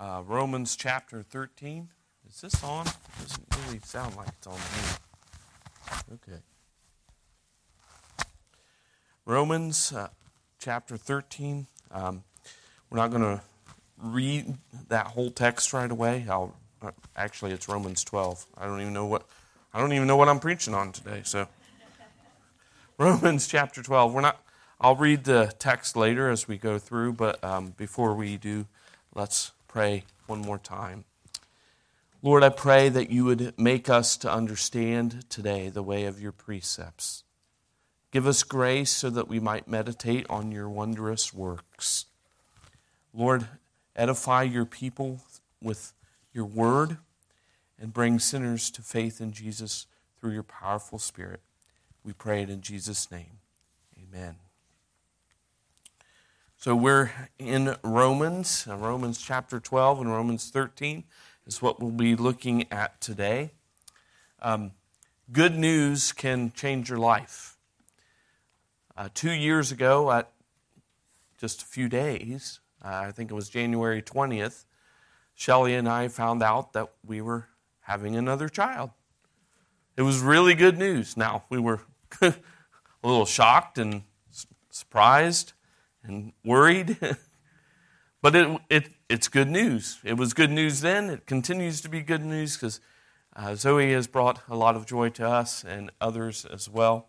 uh, Romans chapter 13. Is this on? It doesn't really sound like it's on me. Okay. Romans uh, chapter 13. Um, we're not going to read that whole text right away. I'll, uh, actually, it's Romans 12. I don't even know what I don't even know what I'm preaching on today. So, Romans chapter 12. We're not. I'll read the text later as we go through, but um, before we do, let's pray one more time. Lord, I pray that you would make us to understand today the way of your precepts. Give us grace so that we might meditate on your wondrous works. Lord, edify your people with your word and bring sinners to faith in Jesus through your powerful Spirit. We pray it in Jesus' name. Amen. So we're in Romans, uh, Romans chapter 12 and Romans 13 is what we'll be looking at today. Um, good news can change your life. Uh, two years ago, at just a few days, uh, I think it was January 20th, Shelly and I found out that we were having another child. It was really good news. Now, we were a little shocked and surprised and worried. but it, it, it's good news. It was good news then. It continues to be good news because uh, Zoe has brought a lot of joy to us and others as well.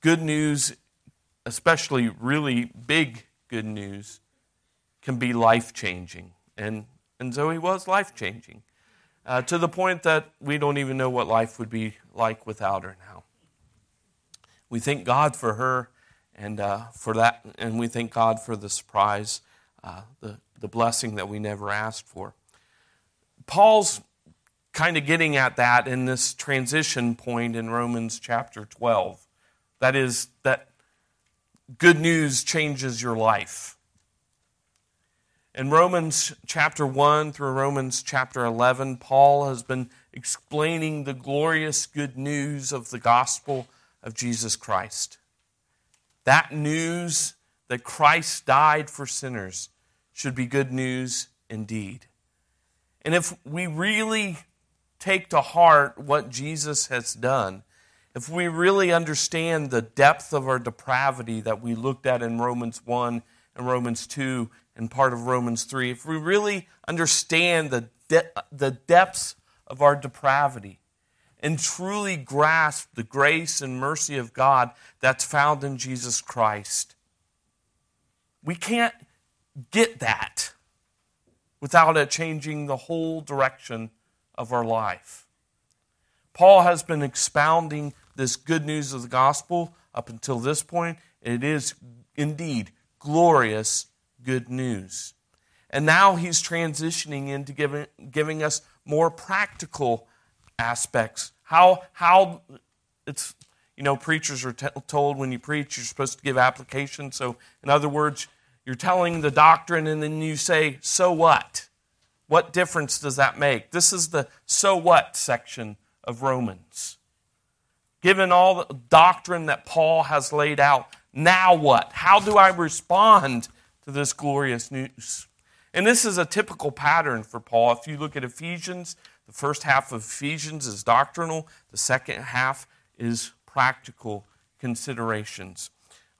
Good news, especially really big good news, can be life changing. And, and Zoe was life changing uh, to the point that we don't even know what life would be like without her now. We thank God for her and uh, for that, and we thank God for the surprise, uh, the, the blessing that we never asked for. Paul's kind of getting at that in this transition point in Romans chapter 12. That is, that good news changes your life. In Romans chapter 1 through Romans chapter 11, Paul has been explaining the glorious good news of the gospel of Jesus Christ. That news that Christ died for sinners should be good news indeed. And if we really take to heart what Jesus has done, if we really understand the depth of our depravity that we looked at in Romans 1 and Romans 2 and part of Romans 3, if we really understand the, de- the depths of our depravity, and truly grasp the grace and mercy of God that's found in Jesus Christ. We can't get that without it changing the whole direction of our life. Paul has been expounding this good news of the gospel up until this point. It is indeed glorious good news. And now he's transitioning into giving, giving us more practical aspects. How, how it's, you know, preachers are t- told when you preach, you're supposed to give application. So, in other words, you're telling the doctrine and then you say, so what? What difference does that make? This is the so what section of Romans. Given all the doctrine that Paul has laid out, now what? How do I respond to this glorious news? And this is a typical pattern for Paul. If you look at Ephesians, the first half of Ephesians is doctrinal, the second half is practical considerations.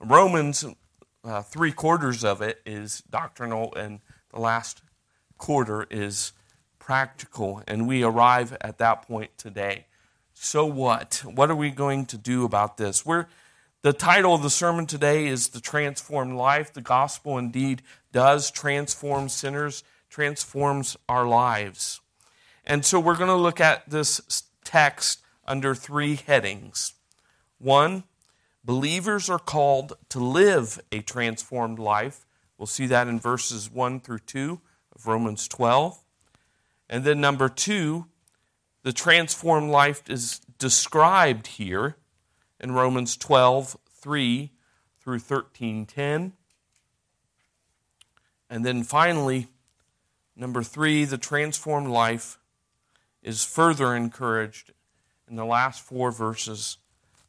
Romans, uh, three quarters of it is doctrinal, and the last quarter is practical. And we arrive at that point today. So what? What are we going to do about this? We're, the title of the sermon today is The Transformed Life. The gospel indeed does transform sinners, transforms our lives. And so we're going to look at this text under three headings. One, believers are called to live a transformed life. We'll see that in verses 1 through 2 of Romans 12. And then number two, the transformed life is described here in Romans 12, 3 through 13, 10. And then finally, number three, the transformed life is further encouraged in the last four verses.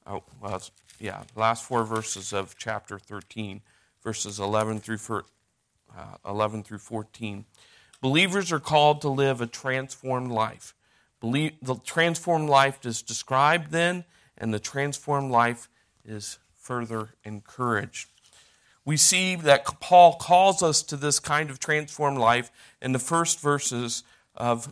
Oh, well, yeah, last four verses of chapter 13, verses 11 through, uh, 11 through 14. Believers are called to live a transformed life. Believe, the transformed life is described then, and the transformed life is further encouraged. We see that Paul calls us to this kind of transformed life in the first verses of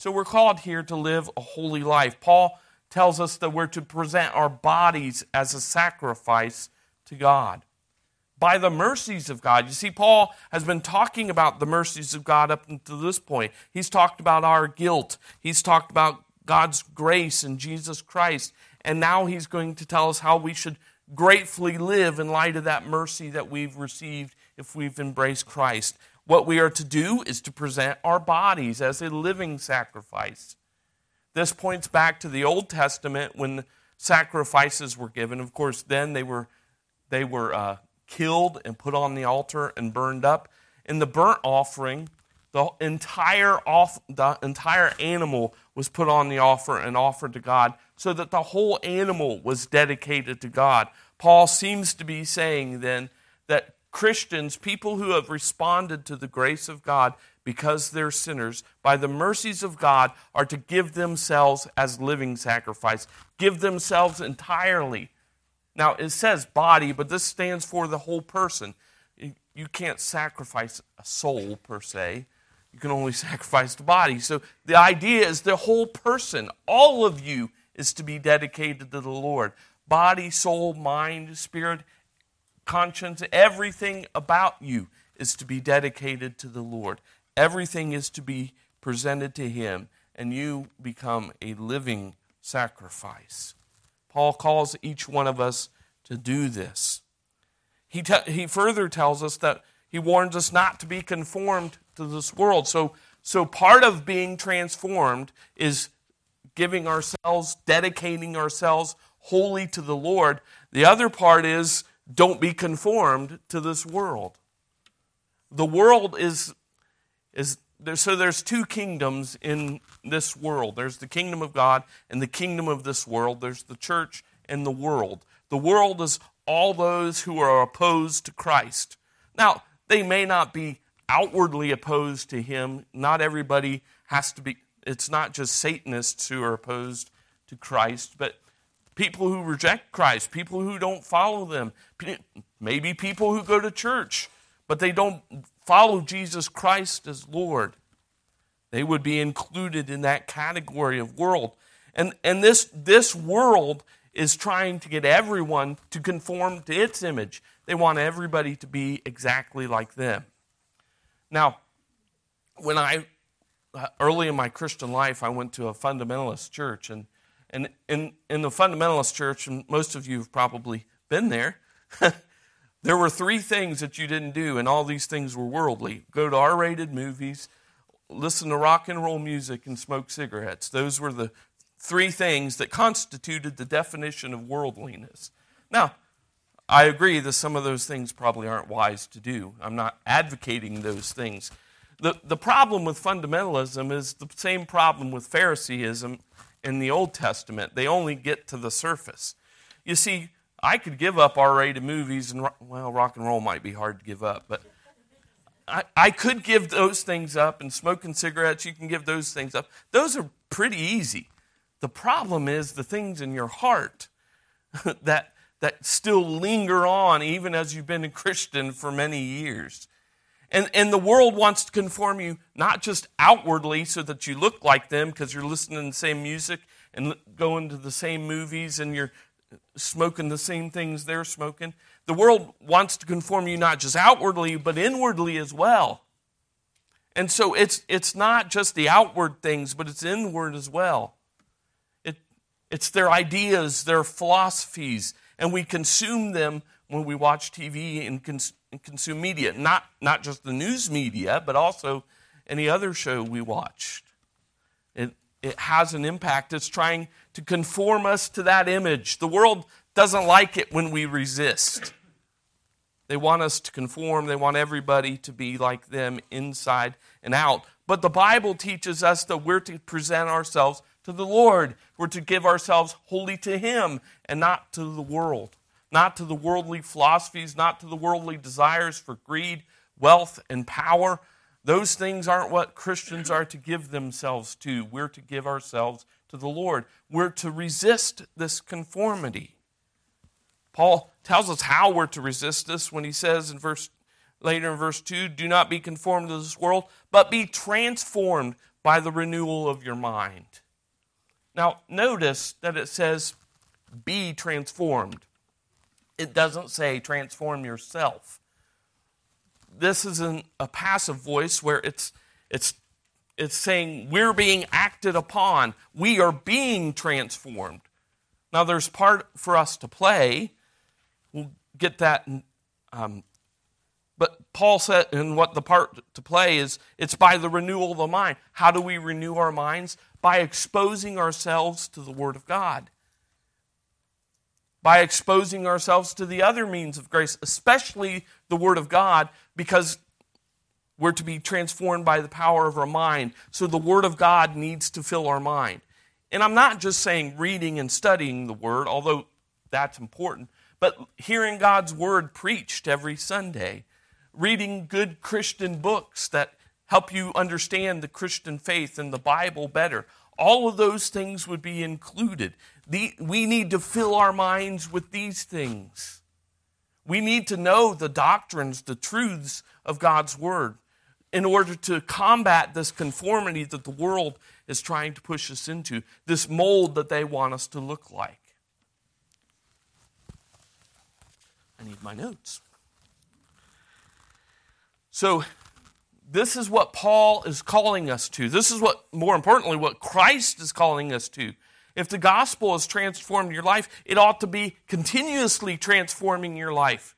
So we're called here to live a holy life. Paul tells us that we're to present our bodies as a sacrifice to God. By the mercies of God. You see, Paul has been talking about the mercies of God up until this point. He's talked about our guilt, he's talked about God's grace in Jesus Christ, and now he's going to tell us how we should gratefully live in light of that mercy that we've received if we've embraced Christ. What we are to do is to present our bodies as a living sacrifice. This points back to the Old Testament when sacrifices were given. Of course, then they were, they were uh, killed and put on the altar and burned up. In the burnt offering, the entire, off, the entire animal was put on the offer and offered to God so that the whole animal was dedicated to God. Paul seems to be saying then that Christians, people who have responded to the grace of God because they're sinners, by the mercies of God, are to give themselves as living sacrifice, give themselves entirely. Now, it says body, but this stands for the whole person. You can't sacrifice a soul per se, you can only sacrifice the body. So the idea is the whole person, all of you, is to be dedicated to the Lord body, soul, mind, spirit, conscience, everything about you is to be dedicated to the Lord. Everything is to be presented to Him, and you become a living sacrifice. Paul calls each one of us to do this. He, te- he further tells us that he warns us not to be conformed to this world. So, so part of being transformed is giving ourselves, dedicating ourselves wholly to the Lord. The other part is don't be conformed to this world. The world is, is there, so there's two kingdoms in this world there's the kingdom of God and the kingdom of this world. There's the church and the world. The world is all those who are opposed to Christ. Now, they may not be outwardly opposed to him. Not everybody has to be, it's not just Satanists who are opposed to Christ, but people who reject Christ, people who don't follow them, maybe people who go to church, but they don't follow Jesus Christ as Lord. They would be included in that category of world. And, and this, this world is trying to get everyone to conform to its image. They want everybody to be exactly like them. Now, when I, uh, early in my Christian life, I went to a fundamentalist church, and and in, in the fundamentalist church, and most of you have probably been there, there were three things that you didn't do, and all these things were worldly go to R rated movies, listen to rock and roll music, and smoke cigarettes. Those were the three things that constituted the definition of worldliness. Now, I agree that some of those things probably aren't wise to do. I'm not advocating those things. The, the problem with fundamentalism is the same problem with Phariseeism in the Old Testament. They only get to the surface. You see, I could give up R rated movies, and well, rock and roll might be hard to give up, but I, I could give those things up, and smoking cigarettes, you can give those things up. Those are pretty easy. The problem is the things in your heart that, that still linger on even as you've been a Christian for many years. And, and the world wants to conform you not just outwardly so that you look like them because you're listening to the same music and going to the same movies and you're smoking the same things they're smoking. The world wants to conform you not just outwardly, but inwardly as well. And so it's, it's not just the outward things, but it's inward as well. It, it's their ideas, their philosophies, and we consume them when we watch TV and, cons- and consume media. Not, not just the news media, but also any other show we watched. It, it has an impact. It's trying to conform us to that image. The world doesn't like it when we resist. They want us to conform, they want everybody to be like them inside and out. But the Bible teaches us that we're to present ourselves to the Lord. We're to give ourselves wholly to Him and not to the world, not to the worldly philosophies, not to the worldly desires for greed, wealth, and power. Those things aren't what Christians are to give themselves to. We're to give ourselves to the Lord. We're to resist this conformity. Paul tells us how we're to resist this when he says in verse later in verse 2, do not be conformed to this world, but be transformed by the renewal of your mind. Now, notice that it says be transformed. It doesn't say transform yourself. This is an, a passive voice where it's it's it's saying we're being acted upon. We are being transformed. Now, there's part for us to play We'll get that. Um, but Paul said, and what the part to play is, it's by the renewal of the mind. How do we renew our minds? By exposing ourselves to the Word of God. By exposing ourselves to the other means of grace, especially the Word of God, because we're to be transformed by the power of our mind. So the Word of God needs to fill our mind. And I'm not just saying reading and studying the Word, although that's important, but hearing God's word preached every Sunday, reading good Christian books that help you understand the Christian faith and the Bible better. All of those things would be included. The, we need to fill our minds with these things. We need to know the doctrines, the truths of God's Word in order to combat this conformity that the world is trying to push us into, this mold that they want us to look like. I need my notes. So, this is what Paul is calling us to. This is what, more importantly, what Christ is calling us to. If the gospel has transformed your life, it ought to be continuously transforming your life.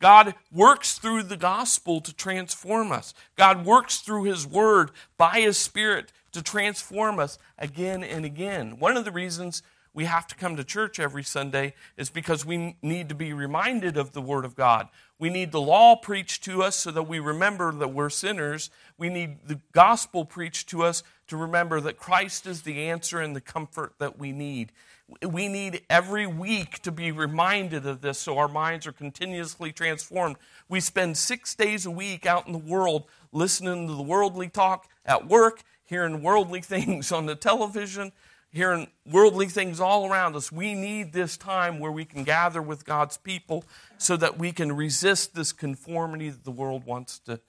God works through the gospel to transform us. God works through His Word by His Spirit to transform us again and again. One of the reasons we have to come to church every Sunday is because we need to be reminded of the Word of God. We need the law preached to us so that we remember that we're sinners. We need the gospel preached to us to remember that Christ is the answer and the comfort that we need. We need every week to be reminded of this so our minds are continuously transformed. We spend six days a week out in the world listening to the worldly talk at work, hearing worldly things on the television hearing worldly things all around us. We need this time where we can gather with God's people so that we can resist this conformity that the world wants to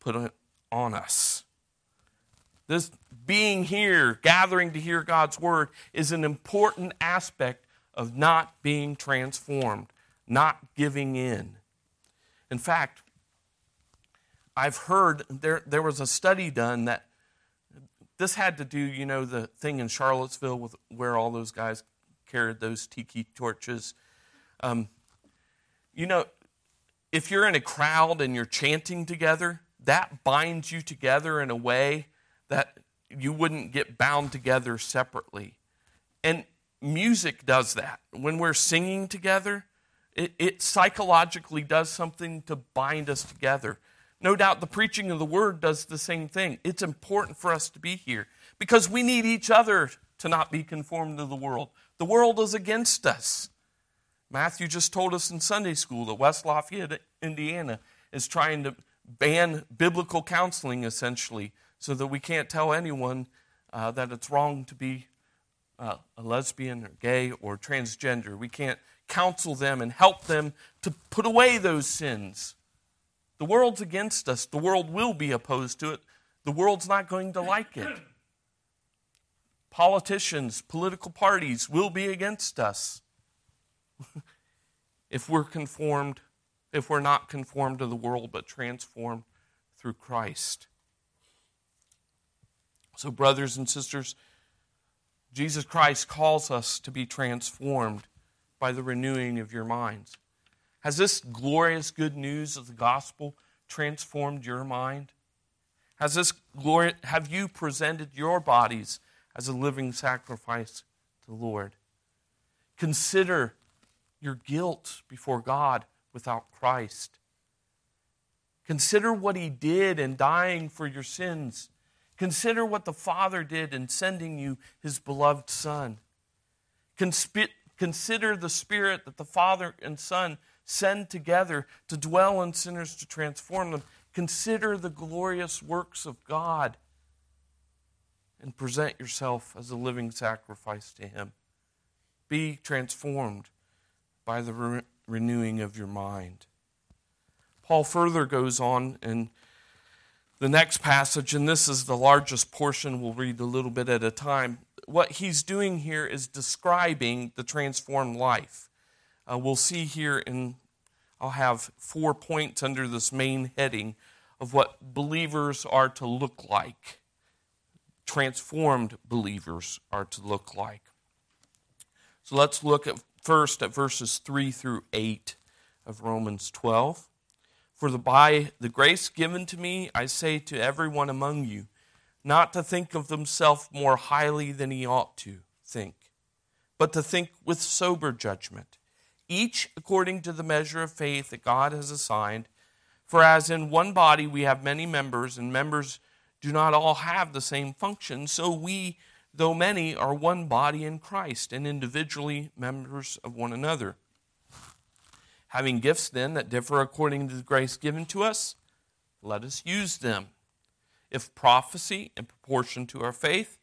put on us. This being here, gathering to hear God's word, is an important aspect of not being transformed, not giving in. In fact, I've heard there, there was a study done that this had to do, you know, the thing in Charlottesville with where all those guys carried those tiki torches. Um, you know, if you're in a crowd and you're chanting together, that binds you together in a way that you wouldn't get bound together separately. And music does that. When we're singing together, it, it psychologically does something to bind us together. No doubt the preaching of the word does the same thing. It's important for us to be here because we need each other to not be conformed to the world. The world is against us. Matthew just told us in Sunday school that West Lafayette, Indiana, is trying to ban biblical counseling essentially so that we can't tell anyone uh, that it's wrong to be uh, a lesbian or gay or transgender. We can't counsel them and help them to put away those sins. The world's against us. The world will be opposed to it. The world's not going to like it. Politicians, political parties will be against us if we're conformed, if we're not conformed to the world, but transformed through Christ. So, brothers and sisters, Jesus Christ calls us to be transformed by the renewing of your minds. Has this glorious good news of the gospel transformed your mind? Has this glory, have you presented your bodies as a living sacrifice to the Lord? Consider your guilt before God without Christ. Consider what He did in dying for your sins. Consider what the Father did in sending you His beloved Son. Consider the Spirit that the Father and Son send together to dwell in sinners to transform them. Consider the glorious works of God and present yourself as a living sacrifice to Him. Be transformed by the re- renewing of your mind. Paul further goes on in the next passage, and this is the largest portion. We'll read a little bit at a time. What he's doing here is describing the transformed life. Uh, we'll see here in I'll have four points under this main heading of what believers are to look like, transformed believers are to look like. So let's look at first at verses 3 through 8 of Romans 12. For the, by the grace given to me, I say to everyone among you, not to think of himself more highly than he ought to think, but to think with sober judgment each according to the measure of faith that God has assigned. For as in one body we have many members, and members do not all have the same function, so we, though many, are one body in Christ, and individually members of one another. Having gifts then that differ according to the grace given to us, let us use them. If prophecy in proportion to our faith,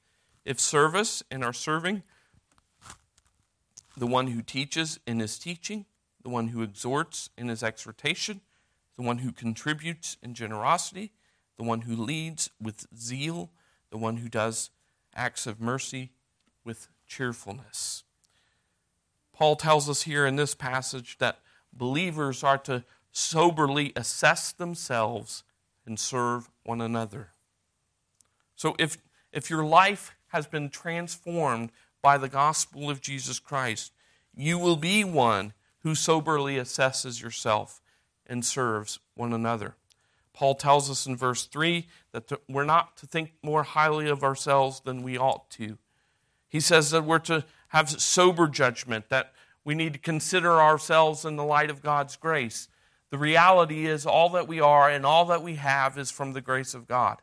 if service in our serving, the one who teaches in his teaching, the one who exhorts in his exhortation, the one who contributes in generosity, the one who leads with zeal, the one who does acts of mercy with cheerfulness. Paul tells us here in this passage that believers are to soberly assess themselves and serve one another. So if, if your life has been transformed by the gospel of Jesus Christ, you will be one who soberly assesses yourself and serves one another. Paul tells us in verse 3 that we're not to think more highly of ourselves than we ought to. He says that we're to have sober judgment, that we need to consider ourselves in the light of God's grace. The reality is, all that we are and all that we have is from the grace of God.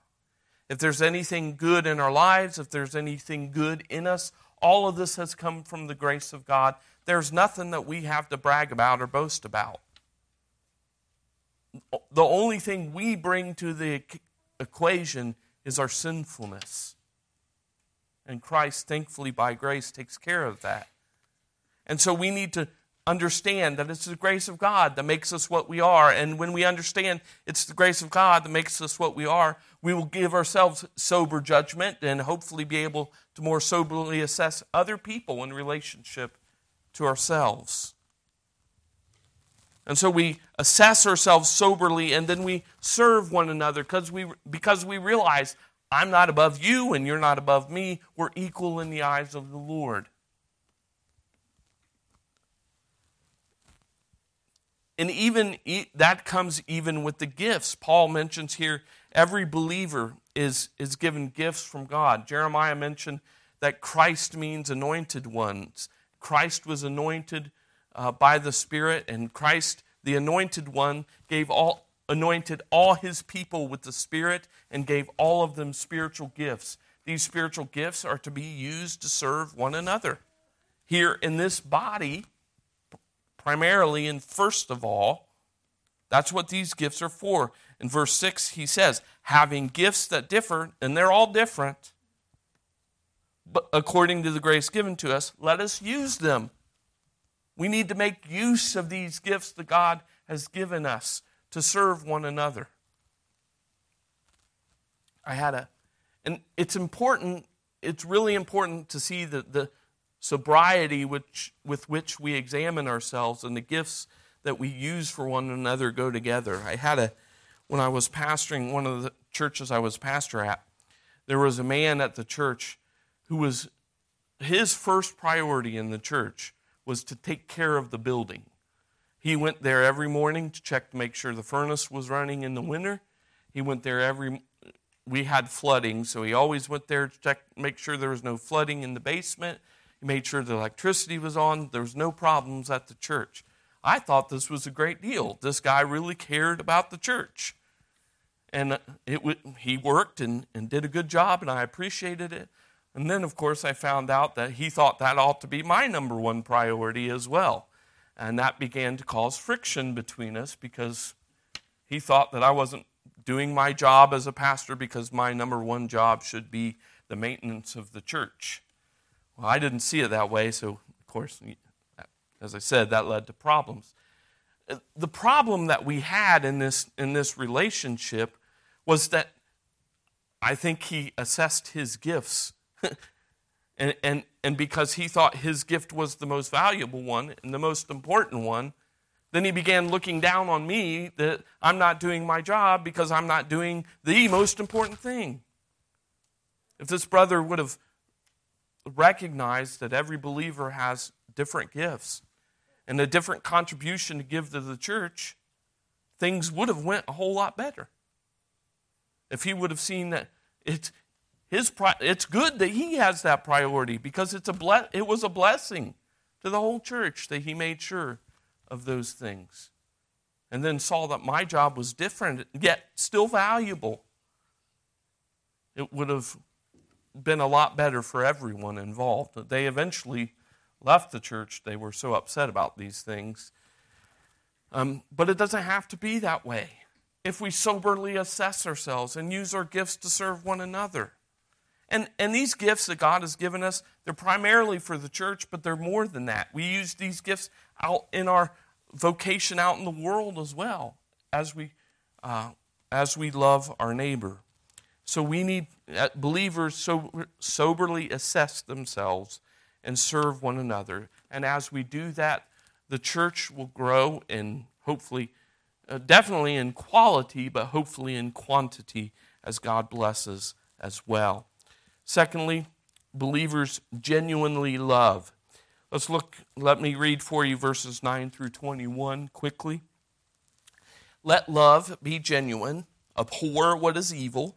If there's anything good in our lives, if there's anything good in us, all of this has come from the grace of God. There's nothing that we have to brag about or boast about. The only thing we bring to the equation is our sinfulness. And Christ, thankfully, by grace, takes care of that. And so we need to understand that it's the grace of God that makes us what we are. And when we understand it's the grace of God that makes us what we are, we will give ourselves sober judgment and hopefully be able to more soberly assess other people in relationship to ourselves. And so we assess ourselves soberly and then we serve one another because we, because we realize I'm not above you and you're not above me. We're equal in the eyes of the Lord. And even that comes even with the gifts. Paul mentions here every believer is, is given gifts from God. Jeremiah mentioned that Christ means anointed ones. Christ was anointed uh, by the Spirit, and Christ, the anointed one, gave all anointed all his people with the Spirit and gave all of them spiritual gifts. These spiritual gifts are to be used to serve one another. Here in this body, primarily and first of all. That's what these gifts are for. In verse 6, he says, having gifts that differ, and they're all different, but according to the grace given to us, let us use them. We need to make use of these gifts that God has given us to serve one another. I had a, and it's important, it's really important to see the, the, sobriety which, with which we examine ourselves and the gifts that we use for one another go together. I had a, when I was pastoring one of the churches I was pastor at, there was a man at the church who was, his first priority in the church was to take care of the building. He went there every morning to check to make sure the furnace was running in the winter. He went there every we had flooding, so he always went there to check, make sure there was no flooding in the basement. He made sure the electricity was on. There was no problems at the church. I thought this was a great deal. This guy really cared about the church. And uh, it, he worked and, and did a good job, and I appreciated it. And then, of course, I found out that he thought that ought to be my number one priority as well. And that began to cause friction between us because he thought that I wasn't doing my job as a pastor because my number one job should be the maintenance of the church. Well, I didn't see it that way, so of course, as I said, that led to problems. Uh, the problem that we had in this, in this relationship was that I think he assessed his gifts. and, and, and because he thought his gift was the most valuable one and the most important one, then he began looking down on me that I'm not doing my job because I'm not doing the most important thing. If this brother would have recognized that every believer has different gifts and a different contribution to give to the church, things would have went a whole lot better. If he would have seen that it's his it's good that he has that priority because it's a ble- it was a blessing to the whole church that he made sure of those things. And then saw that my job was different, yet still valuable. It would have been a lot better for everyone involved. They eventually left the church. They were so upset about these things. Um, but it doesn't have to be that way if we soberly assess ourselves and use our gifts to serve one another. And, and these gifts that God has given us, they're primarily for the church, but they're more than that. We use these gifts out in our vocation out in the world as well as we, uh, as we love our neighbor. So we need believers so, soberly assess themselves and serve one another. And as we do that, the church will grow in hopefully, uh, definitely in quality, but hopefully in quantity as God blesses as well. Secondly, believers genuinely love. Let's look, let me read for you verses 9 through 21 quickly. Let love be genuine, abhor what is evil,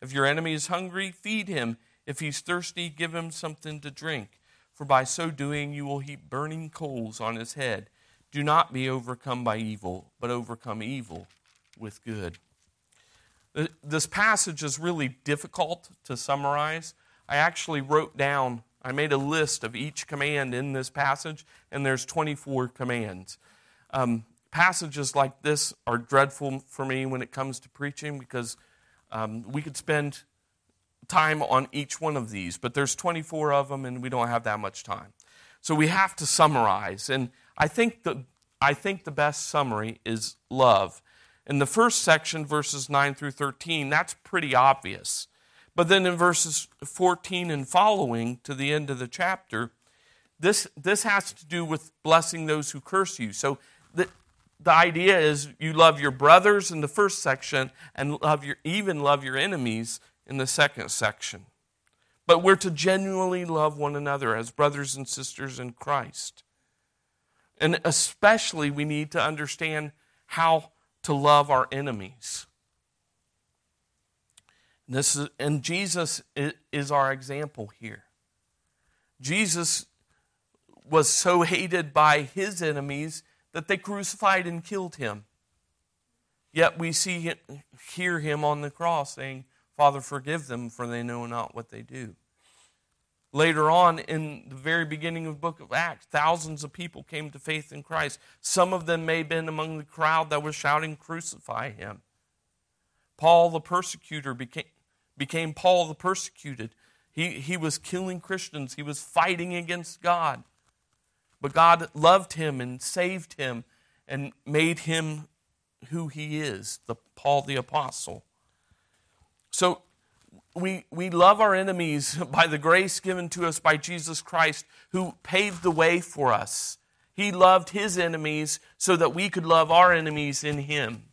if your enemy is hungry, feed him. If he's thirsty, give him something to drink. For by so doing, you will heap burning coals on his head. Do not be overcome by evil, but overcome evil with good. This passage is really difficult to summarize. I actually wrote down I made a list of each command in this passage, and there's 24 commands. Um, passages like this are dreadful for me when it comes to preaching because um, we could spend time on each one of these, but there's 24 of them, and we don't have that much time. So we have to summarize, and I think the I think the best summary is love. In the first section, verses 9 through 13, that's pretty obvious. But then in verses 14 and following to the end of the chapter, this, this has to do with blessing those who curse you. So the, the idea is you love your brothers in the first section and love your, even love your enemies in the second section. But we're to genuinely love one another as brothers and sisters in Christ. And especially, we need to understand how to love our enemies. This is, and Jesus is our example here. Jesus was so hated by his enemies that they crucified and killed him. Yet we see hear him on the cross saying, Father, forgive them, for they know not what they do. Later on, in the very beginning of the book of Acts, thousands of people came to faith in Christ. Some of them may have been among the crowd that was shouting, Crucify him. Paul the persecutor became, became Paul the persecuted. He, he was killing Christians, he was fighting against God. But God loved him and saved him and made him who he is, the Paul the apostle. So we, we love our enemies by the grace given to us by Jesus Christ, who paved the way for us. He loved his enemies so that we could love our enemies in him.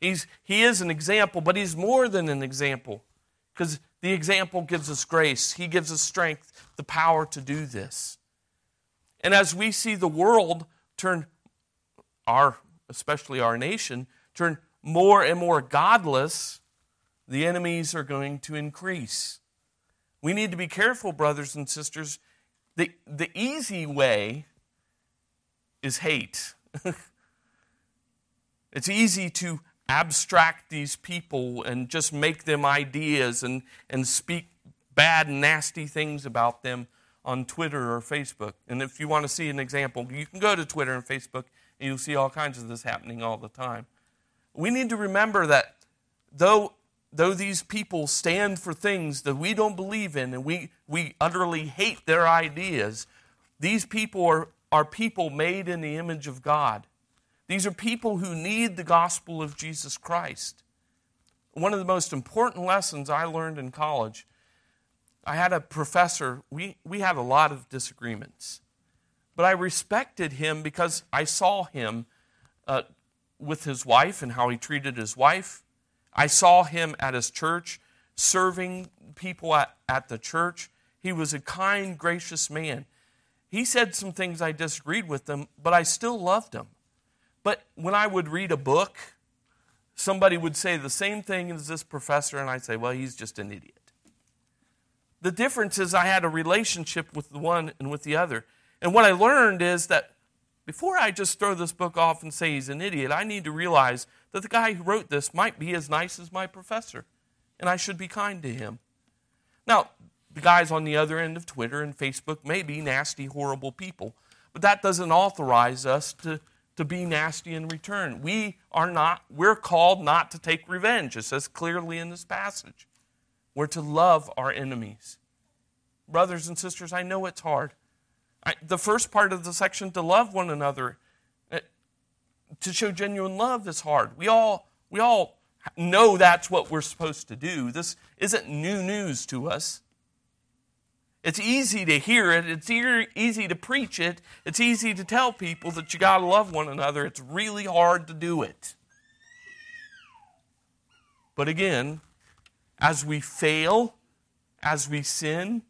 He's, he is an example, but he's more than an example because the example gives us grace. He gives us strength, the power to do this. And as we see the world turn, our, especially our nation, turn more and more godless, the enemies are going to increase. We need to be careful, brothers and sisters. The, the easy way is hate. it's easy to abstract these people and just make them ideas and, and speak bad, nasty things about them on Twitter or Facebook. And if you want to see an example, you can go to Twitter and Facebook and you'll see all kinds of this happening all the time. We need to remember that though though these people stand for things that we don't believe in and we, we utterly hate their ideas, these people are, are people made in the image of God. These are people who need the gospel of Jesus Christ. One of the most important lessons I learned in college, I had a professor, we, we had a lot of disagreements, but I respected him because I saw him uh, with his wife and how he treated his wife I saw him at his church serving people at, at the church. He was a kind, gracious man. He said some things I disagreed with him, but I still loved him. But when I would read a book, somebody would say the same thing as this professor, and I'd say, well, he's just an idiot. The difference is I had a relationship with the one and with the other. And what I learned is that before I just throw this book off and say he's an idiot, I need to realize that the guy who wrote this might be as nice as my professor, and I should be kind to him. Now, the guys on the other end of Twitter and Facebook may be nasty, horrible people, but that doesn't authorize us to, to be nasty in return. We are not, we're called not to take revenge. It says clearly in this passage. We're to love our enemies. Brothers and sisters, I know it's hard. I, the first part of the section, to love one another, eh, to show genuine love is hard. We all, we all know that's what we're supposed to do. This isn't new news to us. It's easy to hear it, it's easy to preach it, it's easy to tell people that you got to love one another. It's really hard to do it. But again, as we fail, as we sin,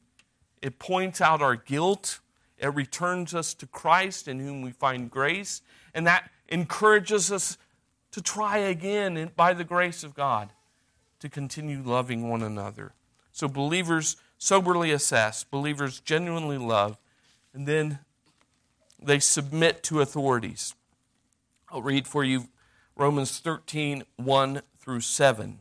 it points out our guilt. It returns us to Christ in whom we find grace. And that encourages us to try again by the grace of God to continue loving one another. So believers soberly assess, believers genuinely love, and then they submit to authorities. I'll read for you Romans 13 1 through 7.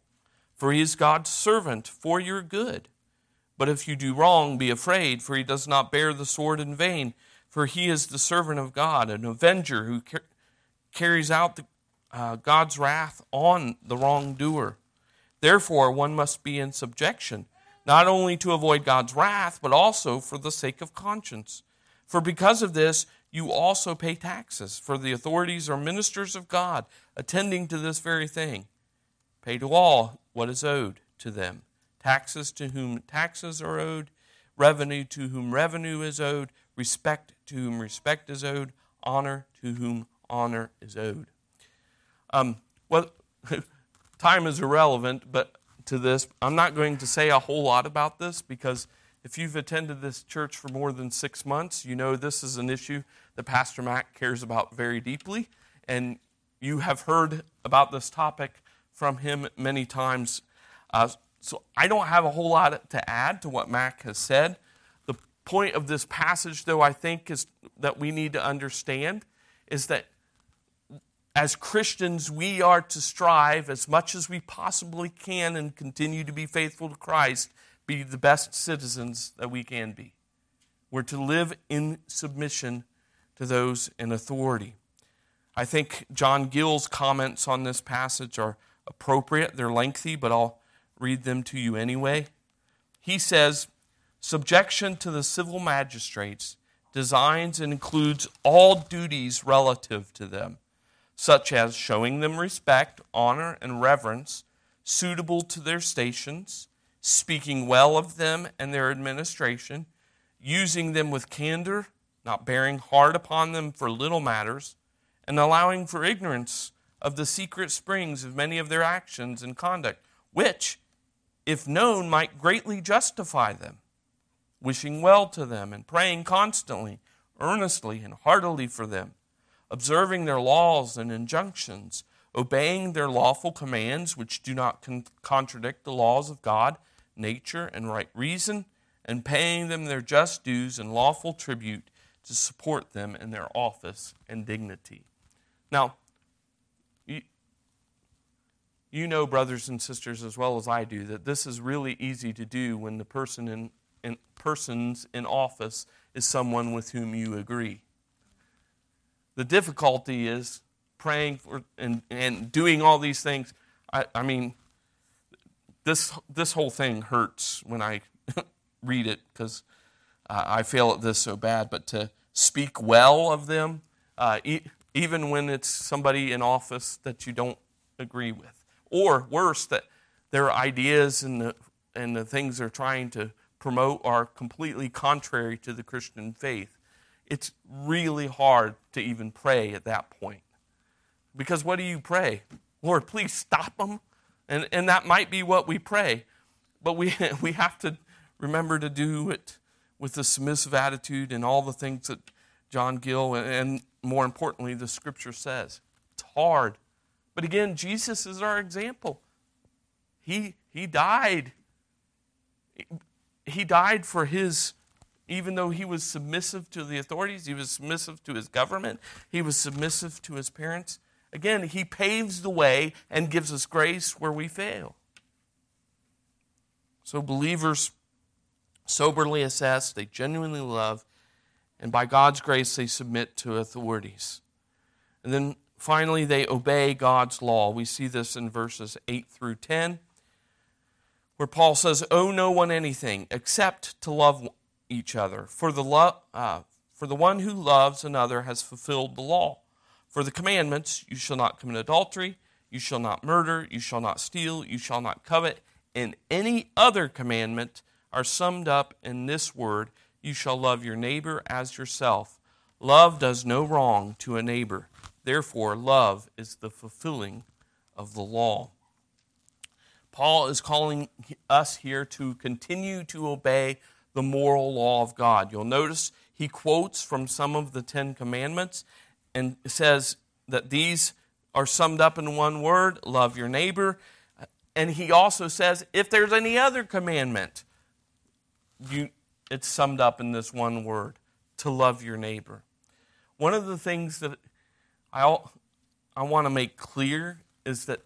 for he is God's servant for your good. But if you do wrong, be afraid, for he does not bear the sword in vain, for he is the servant of God, an avenger who car- carries out the, uh, God's wrath on the wrongdoer. Therefore, one must be in subjection, not only to avoid God's wrath, but also for the sake of conscience. For because of this, you also pay taxes, for the authorities are ministers of God, attending to this very thing. Pay to all what is owed to them taxes to whom taxes are owed, revenue to whom revenue is owed, respect to whom respect is owed, honor to whom honor is owed. Um, well, time is irrelevant, but to this, I'm not going to say a whole lot about this because if you've attended this church for more than six months, you know this is an issue that Pastor Mac cares about very deeply, and you have heard about this topic from him many times. Uh, so I don't have a whole lot to add to what Mac has said. The point of this passage, though, I think is that we need to understand is that as Christians, we are to strive as much as we possibly can and continue to be faithful to Christ, be the best citizens that we can be. We're to live in submission to those in authority. I think John Gill's comments on this passage are appropriate. They're lengthy, but I'll read them to you anyway. He says, Subjection to the civil magistrates designs and includes all duties relative to them, such as showing them respect, honor, and reverence suitable to their stations, speaking well of them and their administration, using them with candor, not bearing hard upon them for little matters, and allowing for ignorance of the secret springs of many of their actions and conduct, which, if known, might greatly justify them, wishing well to them and praying constantly, earnestly, and heartily for them, observing their laws and injunctions, obeying their lawful commands, which do not con- contradict the laws of God, nature, and right reason, and paying them their just dues and lawful tribute to support them in their office and dignity. Now, you know, brothers and sisters, as well as I do, that this is really easy to do when the person in, in persons in office is someone with whom you agree. The difficulty is praying for and, and doing all these things. I, I mean, this this whole thing hurts when I read it because uh, I fail at this so bad. But to speak well of them, uh, e- even when it's somebody in office that you don't agree with or worse, that their ideas and the, and the things they're trying to promote are completely contrary to the Christian faith. It's really hard to even pray at that point. Because what do you pray? Lord, please stop them. And, and that might be what we pray. But we, we have to remember to do it with a submissive attitude and all the things that John Gill and, and more importantly, the scripture says. It's hard. But again, Jesus is our example. He, he died. He died for his, even though he was submissive to the authorities, he was submissive to his government, he was submissive to his parents. Again, he paves the way and gives us grace where we fail. So, believers soberly assess, they genuinely love, and by God's grace, they submit to authorities. And then Finally, they obey God's law. We see this in verses 8 through 10, where Paul says, Owe no one anything except to love each other. For the, lo- uh, for the one who loves another has fulfilled the law. For the commandments, you shall not commit adultery, you shall not murder, you shall not steal, you shall not covet, and any other commandment are summed up in this word you shall love your neighbor as yourself. Love does no wrong to a neighbor. Therefore, love is the fulfilling of the law. Paul is calling us here to continue to obey the moral law of God. You'll notice he quotes from some of the Ten Commandments and says that these are summed up in one word love your neighbor. And he also says if there's any other commandment, you, it's summed up in this one word to love your neighbor. One of the things that I, I want to make clear is that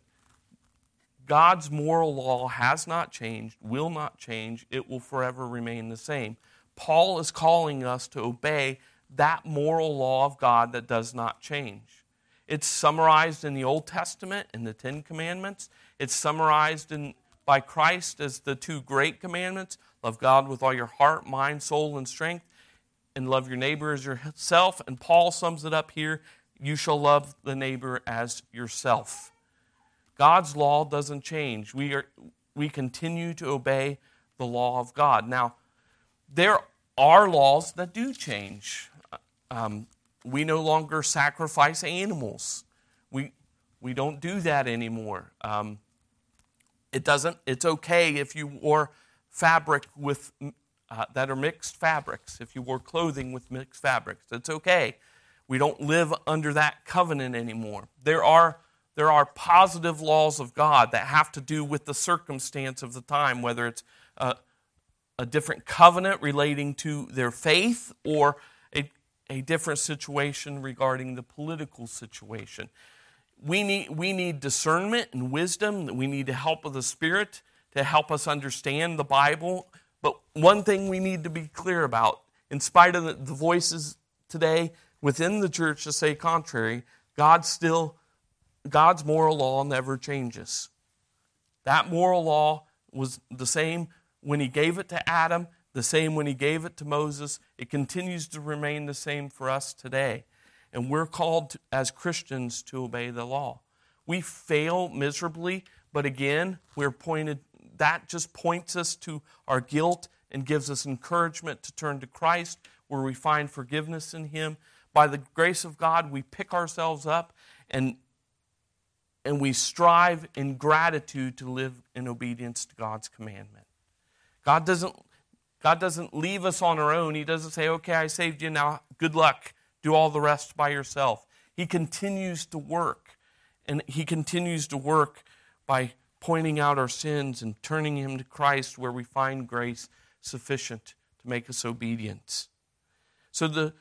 God's moral law has not changed, will not change, it will forever remain the same. Paul is calling us to obey that moral law of God that does not change. It's summarized in the Old Testament in the Ten Commandments. It's summarized in, by Christ as the two great commandments love God with all your heart, mind, soul, and strength, and love your neighbor as yourself. And Paul sums it up here you shall love the neighbor as yourself. God's law doesn't change. We, are, we continue to obey the law of God. Now, there are laws that do change. Um, we no longer sacrifice animals. We, we don't do that anymore. Um, It doesn't, it's okay if you wore fabric with, uh, that are mixed fabrics, if you wore clothing with mixed fabrics. It's okay. We don't live under that covenant anymore. There are, there are positive laws of God that have to do with the circumstance of the time, whether it's a, a different covenant relating to their faith or a, a different situation regarding the political situation. We need, we need discernment and wisdom. We need the help of the Spirit to help us understand the Bible. But one thing we need to be clear about, in spite of the, the voices today within the church to say contrary, God still, God's moral law never changes. That moral law was the same when he gave it to Adam, the same when he gave it to Moses. It continues to remain the same for us today. And we're called to, as Christians to obey the law. We fail miserably, but again, we're pointed, that just points us to our guilt and gives us encouragement to turn to Christ, where we find forgiveness in Him. By the grace of God, we pick ourselves up and, and we strive in gratitude to live in obedience to God's commandment. God doesn't, God doesn't leave us on our own. He doesn't say, okay, I saved you, now good luck do all the rest by yourself. He continues to work, and He continues to work by pointing out our sins and turning Him to Christ, where we find grace sufficient to make us obedient. So the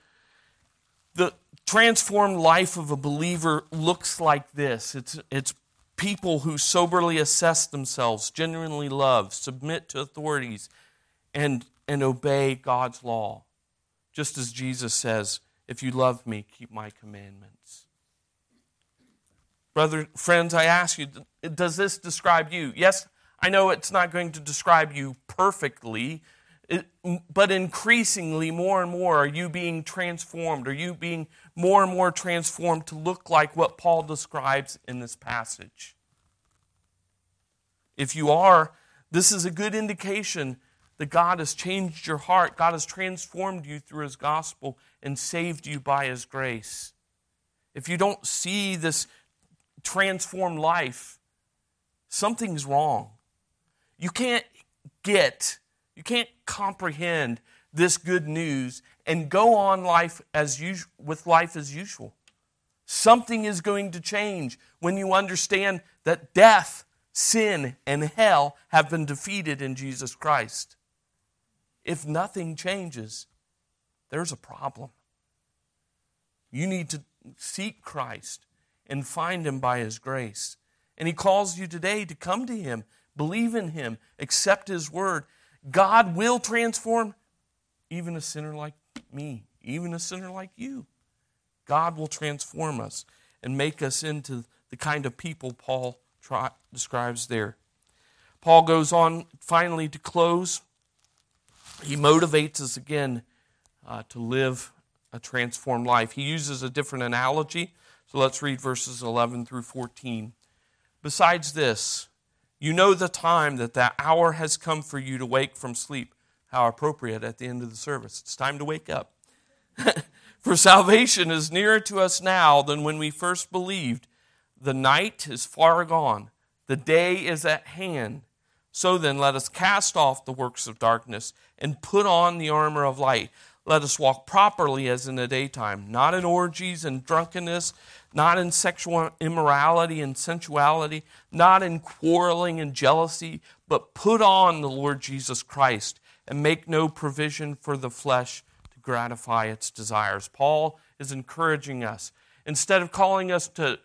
the transformed life of a believer looks like this. It's, it's people who soberly assess themselves, genuinely love, submit to authorities, and, and obey God's law. Just as Jesus says, if you love me, keep my commandments. Brother, friends, I ask you, does this describe you? Yes, I know it's not going to describe you perfectly, but increasingly, more and more, are you being transformed? Are you being more and more transformed to look like what Paul describes in this passage? If you are, this is a good indication that God has changed your heart. God has transformed you through His gospel and saved you by His grace. If you don't see this transformed life, something's wrong. You can't get, you can't comprehend this good news and go on life as usual, with life as usual. Something is going to change when you understand that death, sin, and hell have been defeated in Jesus Christ. If nothing changes, there's a problem. You need to seek Christ and find Him by His grace. And He calls you today to come to Him, believe in Him, accept His word. God will transform even a sinner like me, even a sinner like you. God will transform us and make us into the kind of people Paul try, describes there. Paul goes on finally to close he motivates us again uh, to live a transformed life. He uses a different analogy. So let's read verses 11 through 14. Besides this, you know the time that that hour has come for you to wake from sleep. How appropriate at the end of the service. It's time to wake up. for salvation is nearer to us now than when we first believed. The night is far gone, the day is at hand. So then, let us cast off the works of darkness and put on the armor of light. Let us walk properly as in the daytime, not in orgies and drunkenness, not in sexual immorality and sensuality, not in quarreling and jealousy, but put on the Lord Jesus Christ and make no provision for the flesh to gratify its desires. Paul is encouraging us. Instead of calling us to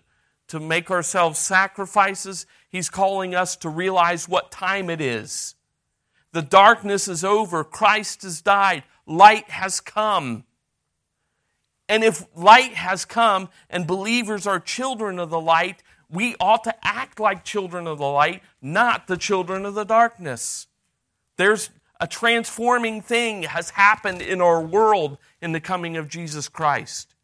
to make ourselves sacrifices. He's calling us to realize what time it is. The darkness is over. Christ has died. Light has come. And if light has come and believers are children of the light, we ought to act like children of the light, not the children of the darkness. There's a transforming thing has happened in our world in the coming of Jesus Christ.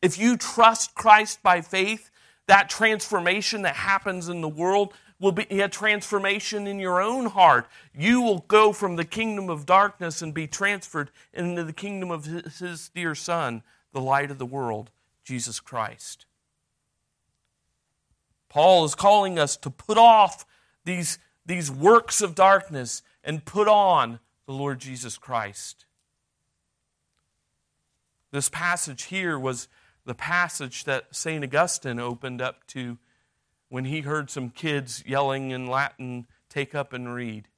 If you trust Christ by faith, that transformation that happens in the world will be a transformation in your own heart. You will go from the kingdom of darkness and be transferred into the kingdom of his, his dear Son, the light of the world, Jesus Christ. Paul is calling us to put off these, these works of darkness and put on the Lord Jesus Christ. This passage here was the passage that St. Augustine opened up to when he heard some kids yelling in Latin, Take up and read.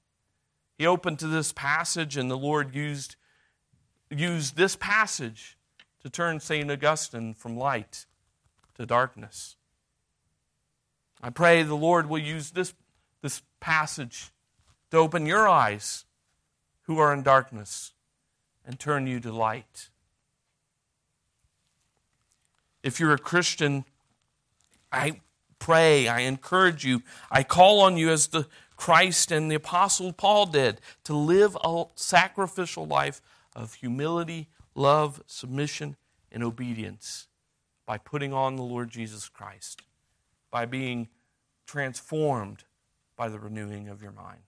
He opened to this passage, and the Lord used, used this passage to turn St. Augustine from light to darkness. I pray the Lord will use this, this passage to open your eyes who are in darkness and turn you to light. If you're a Christian, I pray, I encourage you, I call on you as the Christ and the Apostle Paul did to live a sacrificial life of humility, love, submission, and obedience by putting on the Lord Jesus Christ, by being transformed by the renewing of your mind.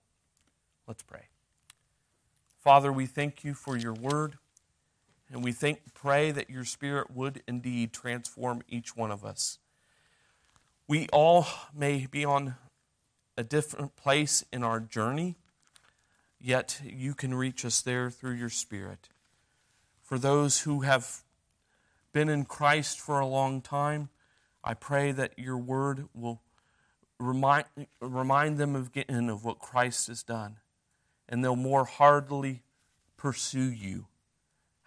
Let's pray. Father, we thank you for your word. And we think, pray that your Spirit would indeed transform each one of us. We all may be on a different place in our journey, yet you can reach us there through your Spirit. For those who have been in Christ for a long time, I pray that your word will remind, remind them again of what Christ has done, and they'll more heartily pursue you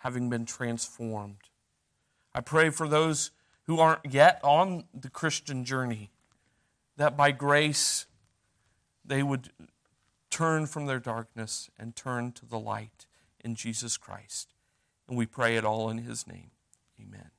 having been transformed. I pray for those who aren't yet on the Christian journey, that by grace they would turn from their darkness and turn to the light in Jesus Christ. And we pray it all in His name. Amen.